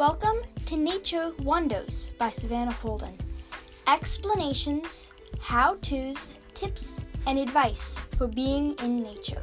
Welcome to Nature Wonders by Savannah Holden. Explanations, how to's, tips, and advice for being in nature.